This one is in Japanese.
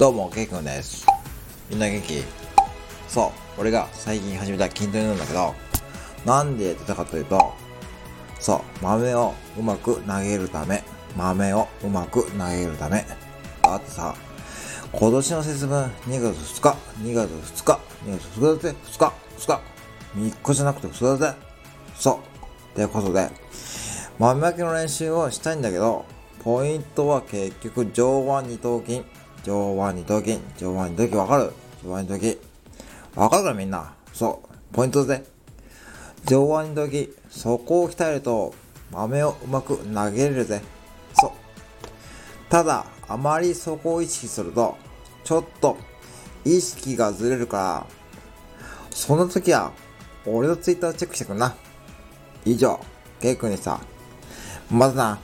どうも、ケイくんです。みんな元気？そう、俺が最近始めた筋トレなんだけど、なんでやってたかというと、そう、豆をうまく投げるため、豆をうまく投げるため。だってさ、今年の節分2月2日、2月2日、2月2日だぜ、2日、2日。3日じゃなくて2日だぜ。そう。ということで、豆まきの練習をしたいんだけど、ポイントは結局上腕二頭筋。上腕二頭筋。上腕二頭筋わかる？上腕二頭筋。わかるかみんな？そう。ポイントだぜ。上腕二頭筋。そこを鍛えると、豆をうまく投げれるぜ。そう。ただ、あまりそこを意識すると、ちょっと、意識がずれるから、その時は、俺のツイッターをチェックしてくんな。以上、ケイ君でした。またな。